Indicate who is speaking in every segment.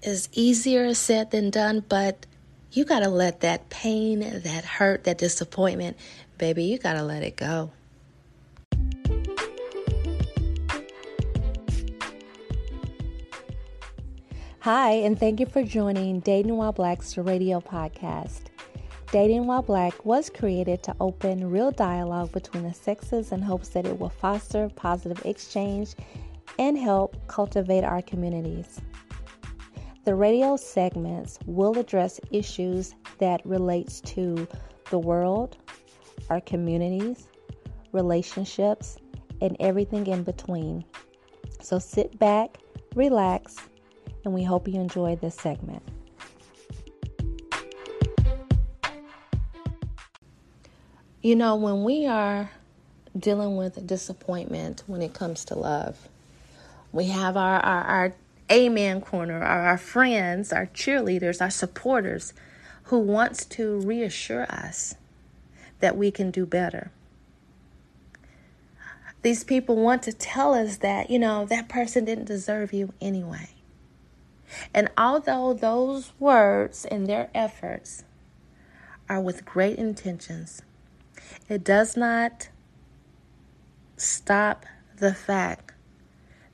Speaker 1: It's easier said than done, but you got to let that pain, that hurt, that disappointment, baby, you got to let it go.
Speaker 2: Hi, and thank you for joining Dating While Black's radio podcast. Dating While Black was created to open real dialogue between the sexes in hopes that it will foster positive exchange and help cultivate our communities. The radio segments will address issues that relates to the world, our communities, relationships, and everything in between. So sit back, relax, and we hope you enjoy this segment.
Speaker 1: You know, when we are dealing with disappointment when it comes to love, we have our, our, our amen corner, are our friends, our cheerleaders, our supporters who wants to reassure us that we can do better. These people want to tell us that, you know, that person didn't deserve you anyway. And although those words and their efforts are with great intentions, it does not stop the fact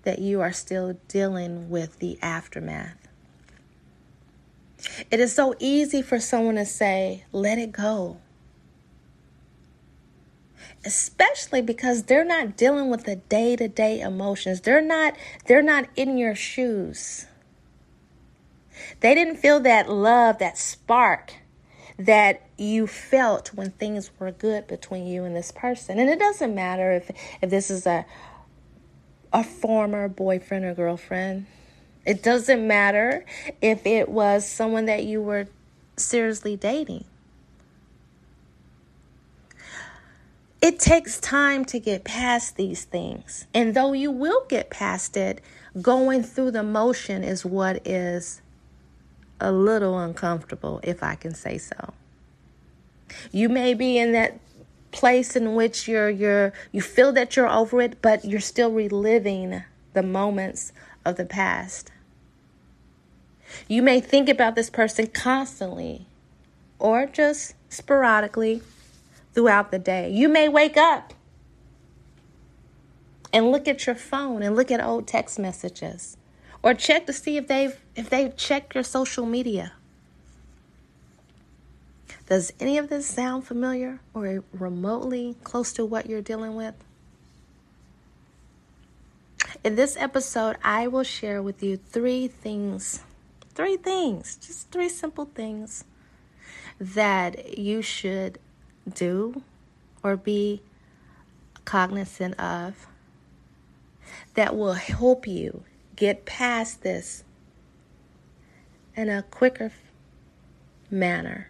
Speaker 1: that you are still dealing with the aftermath. It is so easy for someone to say, let it go. Especially because they're not dealing with the day-to-day emotions. They're not they're not in your shoes. They didn't feel that love, that spark that you felt when things were good between you and this person. And it doesn't matter if if this is a a former boyfriend or girlfriend. It doesn't matter if it was someone that you were seriously dating. It takes time to get past these things. And though you will get past it, going through the motion is what is a little uncomfortable, if I can say so. You may be in that place in which you're you're you feel that you're over it, but you're still reliving the moments of the past. You may think about this person constantly or just sporadically throughout the day. You may wake up and look at your phone and look at old text messages or check to see if they've if they've checked your social media. Does any of this sound familiar or remotely close to what you're dealing with? In this episode, I will share with you three things, three things, just three simple things that you should do or be cognizant of that will help you get past this in a quicker manner.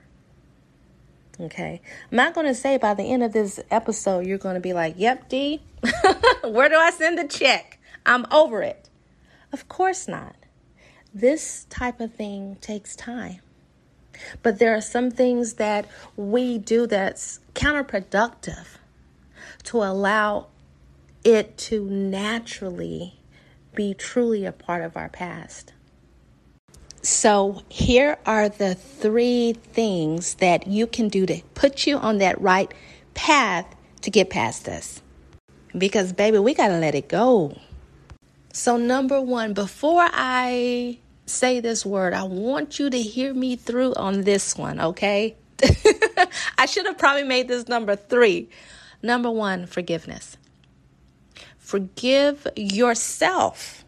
Speaker 1: Okay. I'm not going to say by the end of this episode, you're going to be like, yep, D, where do I send the check? I'm over it. Of course not. This type of thing takes time. But there are some things that we do that's counterproductive to allow it to naturally be truly a part of our past. So, here are the three things that you can do to put you on that right path to get past this. Because, baby, we got to let it go. So, number one, before I say this word, I want you to hear me through on this one, okay? I should have probably made this number three. Number one, forgiveness. Forgive yourself.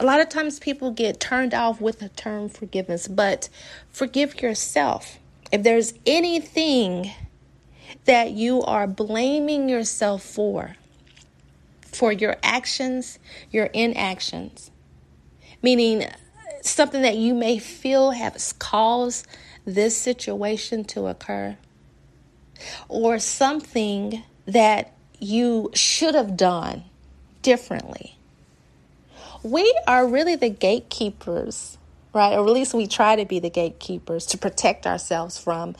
Speaker 1: A lot of times people get turned off with the term forgiveness, but forgive yourself. If there's anything that you are blaming yourself for, for your actions, your inactions, meaning something that you may feel has caused this situation to occur, or something that you should have done differently. We are really the gatekeepers, right? Or at least we try to be the gatekeepers to protect ourselves from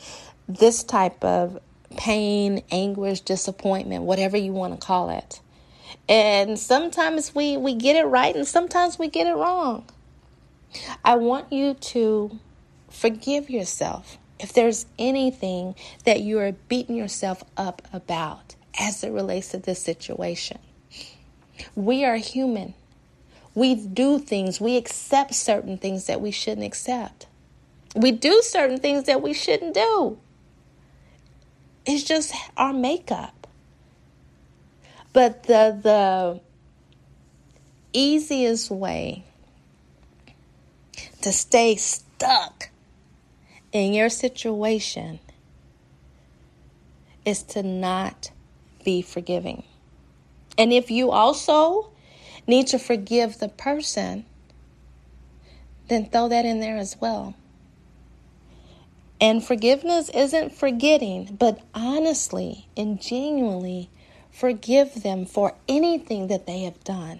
Speaker 1: this type of pain, anguish, disappointment, whatever you want to call it. And sometimes we, we get it right and sometimes we get it wrong. I want you to forgive yourself if there's anything that you are beating yourself up about as it relates to this situation. We are human. We do things, we accept certain things that we shouldn't accept. We do certain things that we shouldn't do. It's just our makeup. But the the easiest way to stay stuck in your situation is to not be forgiving. And if you also need to forgive the person, then throw that in there as well. And forgiveness isn't forgetting, but honestly and genuinely forgive them for anything that they have done.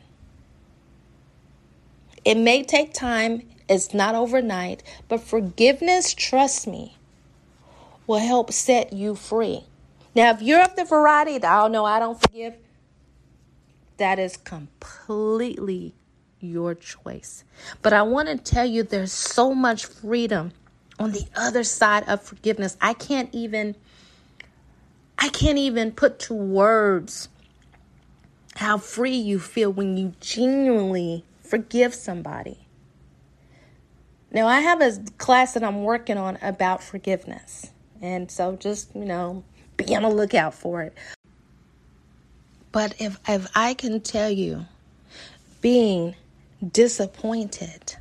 Speaker 1: It may take time, it's not overnight, but forgiveness, trust me, will help set you free. Now, if you're of the variety that, oh no, I don't forgive, that is completely your choice. But I want to tell you there's so much freedom on the other side of forgiveness. I can't even I can't even put to words how free you feel when you genuinely forgive somebody. Now, I have a class that I'm working on about forgiveness. And so just, you know, be on the lookout for it. But if, if I can tell you, being disappointed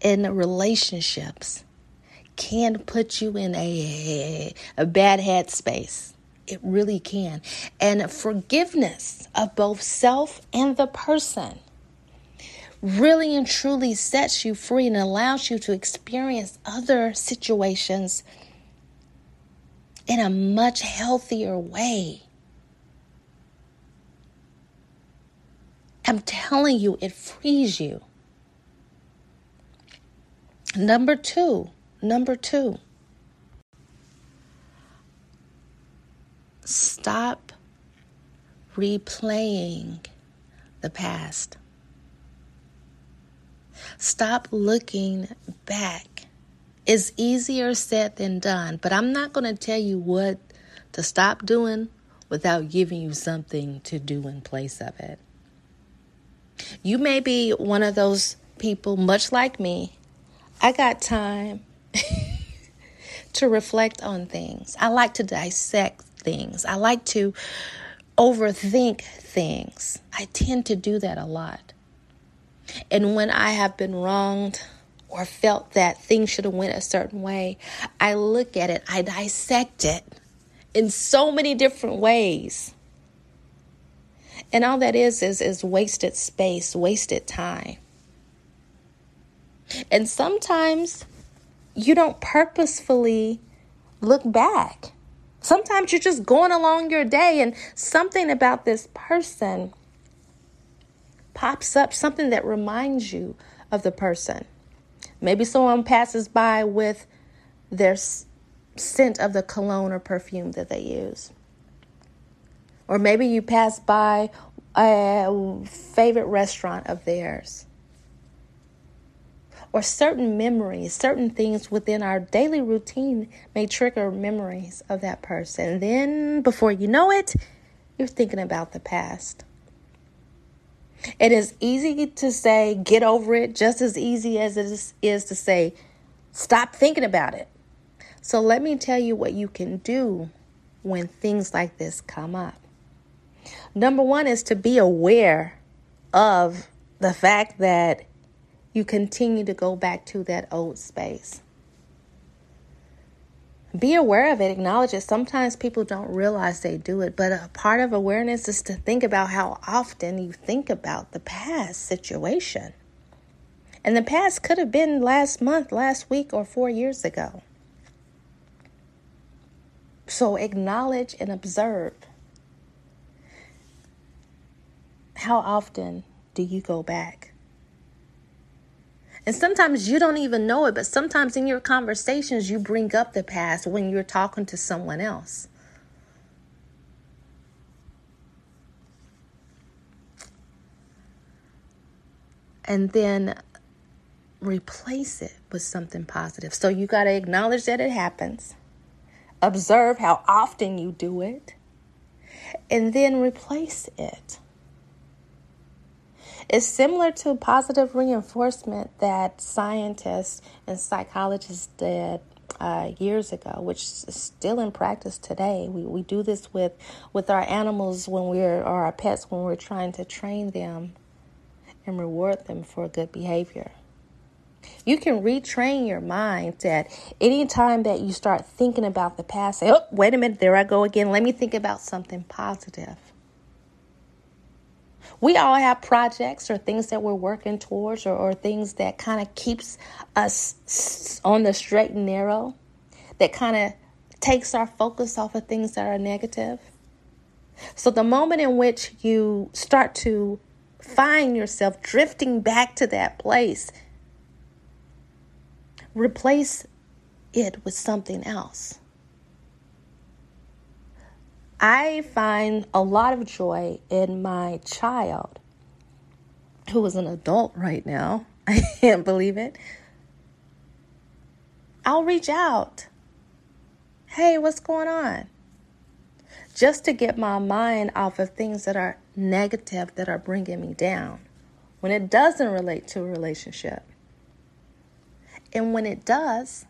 Speaker 1: in relationships can put you in a, a bad head space. It really can. And forgiveness of both self and the person really and truly sets you free and allows you to experience other situations in a much healthier way. I'm telling you, it frees you. Number two, number two, stop replaying the past. Stop looking back. It's easier said than done, but I'm not going to tell you what to stop doing without giving you something to do in place of it. You may be one of those people, much like me. I got time to reflect on things. I like to dissect things. I like to overthink things. I tend to do that a lot. And when I have been wronged or felt that things should have went a certain way, I look at it, I dissect it in so many different ways. And all that is is is wasted space, wasted time. And sometimes you don't purposefully look back. Sometimes you're just going along your day and something about this person pops up, something that reminds you of the person. Maybe someone passes by with their scent of the cologne or perfume that they use. Or maybe you pass by a favorite restaurant of theirs. Or certain memories, certain things within our daily routine may trigger memories of that person. Then, before you know it, you're thinking about the past. It is easy to say, get over it, just as easy as it is to say, stop thinking about it. So, let me tell you what you can do when things like this come up. Number one is to be aware of the fact that you continue to go back to that old space. Be aware of it, acknowledge it. Sometimes people don't realize they do it, but a part of awareness is to think about how often you think about the past situation. And the past could have been last month, last week, or four years ago. So acknowledge and observe. How often do you go back? And sometimes you don't even know it, but sometimes in your conversations, you bring up the past when you're talking to someone else. And then replace it with something positive. So you got to acknowledge that it happens, observe how often you do it, and then replace it. It's similar to positive reinforcement that scientists and psychologists did uh, years ago, which is still in practice today. We, we do this with, with our animals when we're, or our pets when we're trying to train them and reward them for good behavior. You can retrain your mind that anytime that you start thinking about the past, say, oh, wait a minute, there I go again. Let me think about something positive. We all have projects or things that we're working towards or, or things that kind of keeps us on the straight and narrow, that kind of takes our focus off of things that are negative. So the moment in which you start to find yourself drifting back to that place, replace it with something else. I find a lot of joy in my child, who is an adult right now. I can't believe it. I'll reach out. Hey, what's going on? Just to get my mind off of things that are negative, that are bringing me down when it doesn't relate to a relationship. And when it does,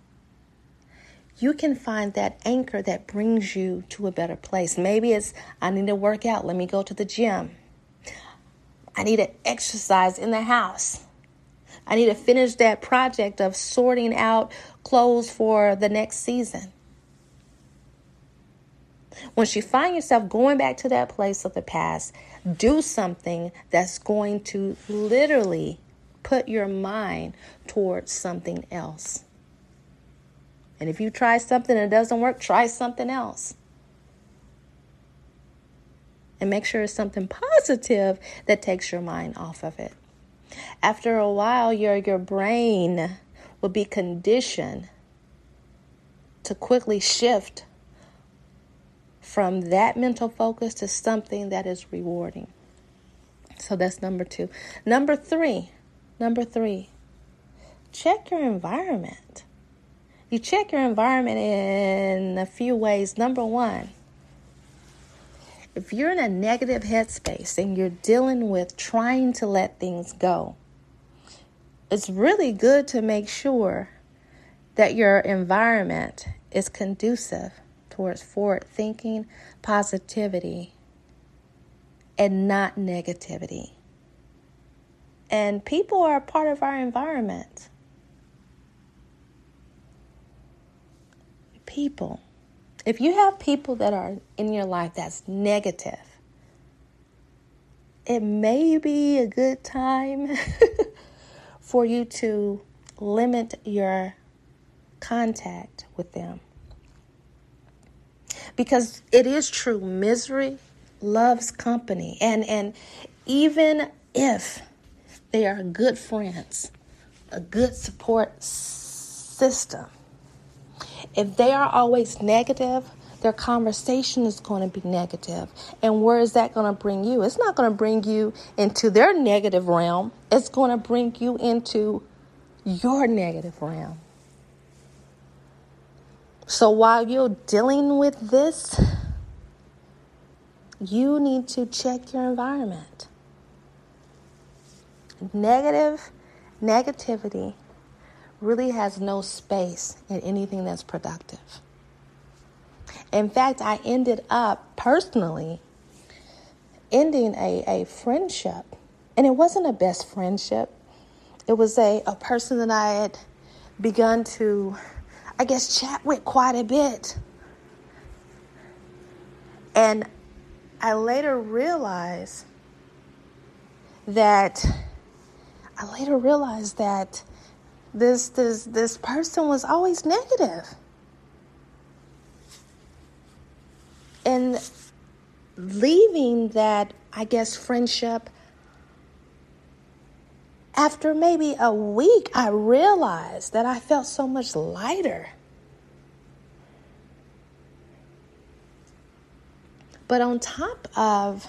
Speaker 1: you can find that anchor that brings you to a better place. Maybe it's, I need to work out, let me go to the gym. I need to exercise in the house. I need to finish that project of sorting out clothes for the next season. Once you find yourself going back to that place of the past, do something that's going to literally put your mind towards something else. And if you try something and it doesn't work, try something else. And make sure it's something positive that takes your mind off of it. After a while, your, your brain will be conditioned to quickly shift from that mental focus to something that is rewarding. So that's number two. Number three, number three, check your environment. You check your environment in a few ways. Number one, if you're in a negative headspace and you're dealing with trying to let things go, it's really good to make sure that your environment is conducive towards forward thinking, positivity, and not negativity. And people are a part of our environment. People. If you have people that are in your life that's negative, it may be a good time for you to limit your contact with them. Because it is true, misery loves company. And, and even if they are good friends, a good support system, if they are always negative, their conversation is going to be negative. And where is that going to bring you? It's not going to bring you into their negative realm, it's going to bring you into your negative realm. So while you're dealing with this, you need to check your environment. Negative negativity really has no space in anything that's productive. In fact, I ended up personally ending a, a friendship. And it wasn't a best friendship, it was a, a person that I had begun to, I guess, chat with quite a bit. And I later realized that I later realized that this this this person was always negative. And leaving that, I guess, friendship, after maybe a week, I realized that I felt so much lighter. But on top of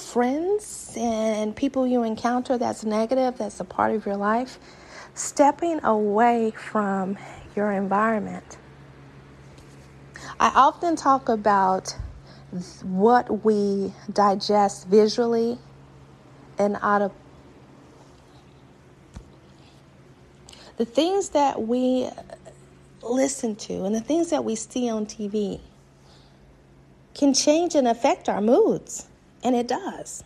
Speaker 1: friends and people you encounter that's negative, that's a part of your life, stepping away from your environment. I often talk about what we digest visually and out of the things that we listen to and the things that we see on TV can change and affect our moods, and it does.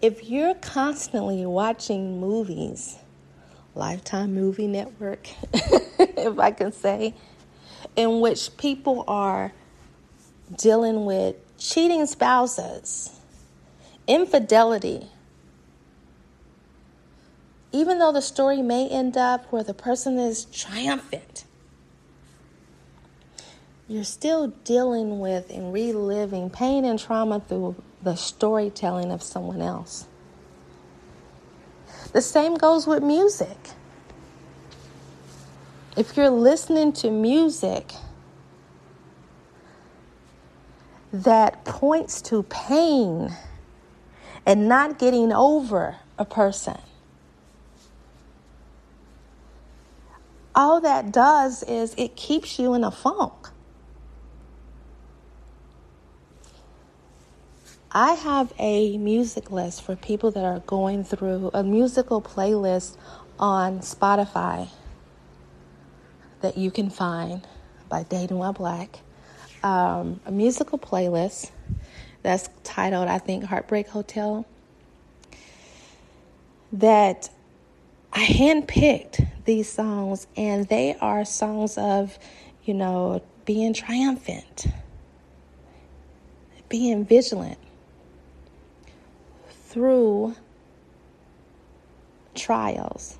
Speaker 1: If you're constantly watching movies, Lifetime Movie Network, if I can say, in which people are dealing with cheating spouses, infidelity, even though the story may end up where the person is triumphant, you're still dealing with and reliving pain and trauma through the storytelling of someone else. The same goes with music. If you're listening to music that points to pain and not getting over a person, all that does is it keeps you in a funk. I have a music list for people that are going through a musical playlist on Spotify that you can find by Dating While Black. Um, a musical playlist that's titled, I think, Heartbreak Hotel. That I handpicked these songs, and they are songs of, you know, being triumphant, being vigilant, through trials.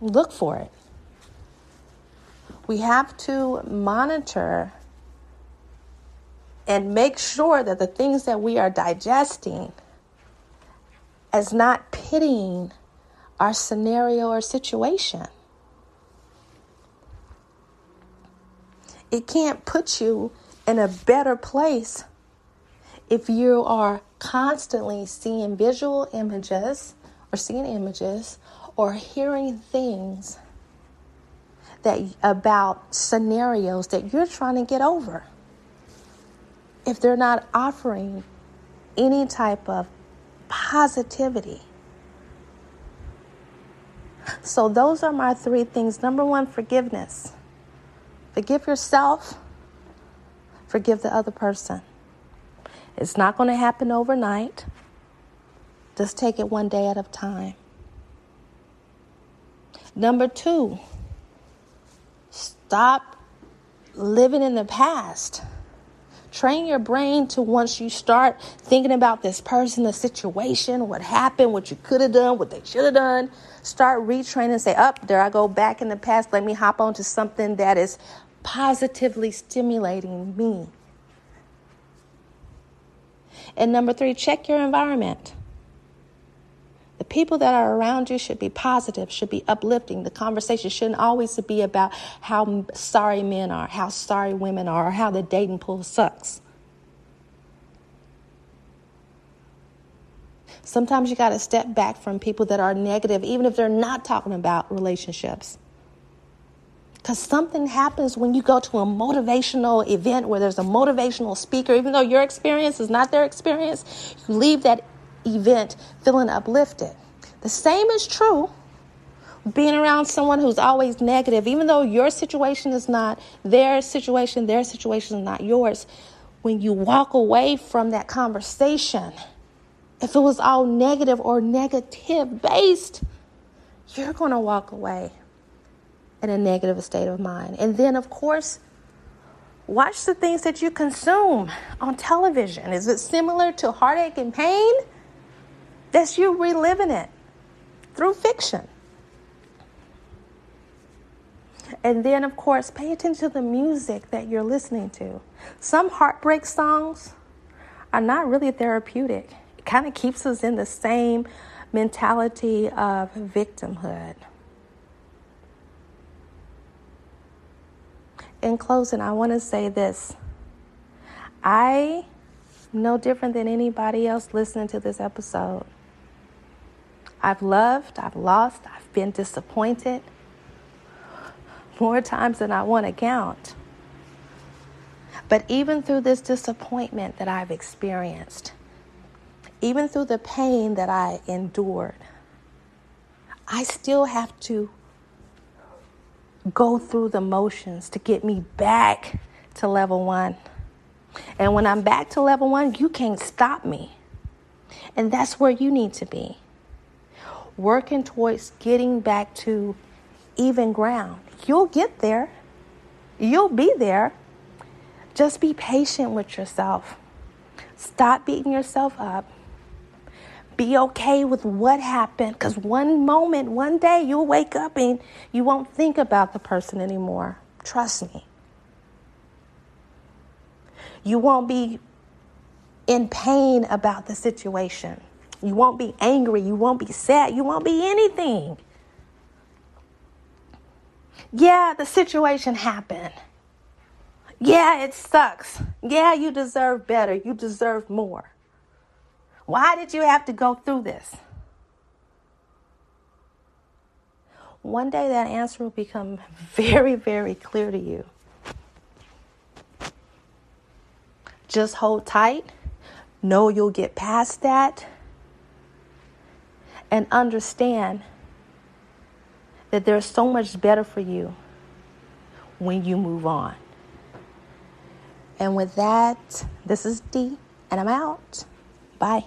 Speaker 1: Look for it. We have to monitor and make sure that the things that we are digesting as not pitying our scenario or situation. It can't put you in a better place if you are constantly seeing visual images or seeing images or hearing things that about scenarios that you're trying to get over. If they're not offering any type of positivity. So those are my three things. Number 1 forgiveness. Forgive yourself. Forgive the other person it's not going to happen overnight. Just take it one day at a time. Number two, stop living in the past. Train your brain to once you start thinking about this person, the situation, what happened, what you could have done, what they should have done, start retraining say, up oh, there I go back in the past. Let me hop onto something that is positively stimulating me. And number three, check your environment. The people that are around you should be positive, should be uplifting. The conversation shouldn't always be about how sorry men are, how sorry women are, or how the dating pool sucks. Sometimes you got to step back from people that are negative, even if they're not talking about relationships. Because something happens when you go to a motivational event where there's a motivational speaker, even though your experience is not their experience, you leave that event feeling uplifted. The same is true being around someone who's always negative, even though your situation is not their situation, their situation is not yours. When you walk away from that conversation, if it was all negative or negative based, you're going to walk away in a negative state of mind. And then, of course, Watch the things that you consume on television. Is it similar to heartache and pain? That's you reliving it through fiction. And then, of course, pay attention to the music that you're listening to. Some heartbreak songs are not really therapeutic, it kind of keeps us in the same mentality of victimhood. In closing, I want to say this. I no different than anybody else listening to this episode. I've loved, I've lost, I've been disappointed more times than I want to count. But even through this disappointment that I've experienced, even through the pain that I endured, I still have to go through the motions to get me back to level one. And when I'm back to level one, you can't stop me. And that's where you need to be. Working towards getting back to even ground. You'll get there, you'll be there. Just be patient with yourself. Stop beating yourself up. Be okay with what happened because one moment, one day, you'll wake up and you won't think about the person anymore. Trust me. You won't be in pain about the situation. You won't be angry. You won't be sad. You won't be anything. Yeah, the situation happened. Yeah, it sucks. Yeah, you deserve better. You deserve more. Why did you have to go through this? One day that answer will become very, very clear to you. Just hold tight. Know you'll get past that. And understand that there's so much better for you when you move on. And with that, this is Dee, and I'm out. Bye.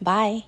Speaker 1: Bye.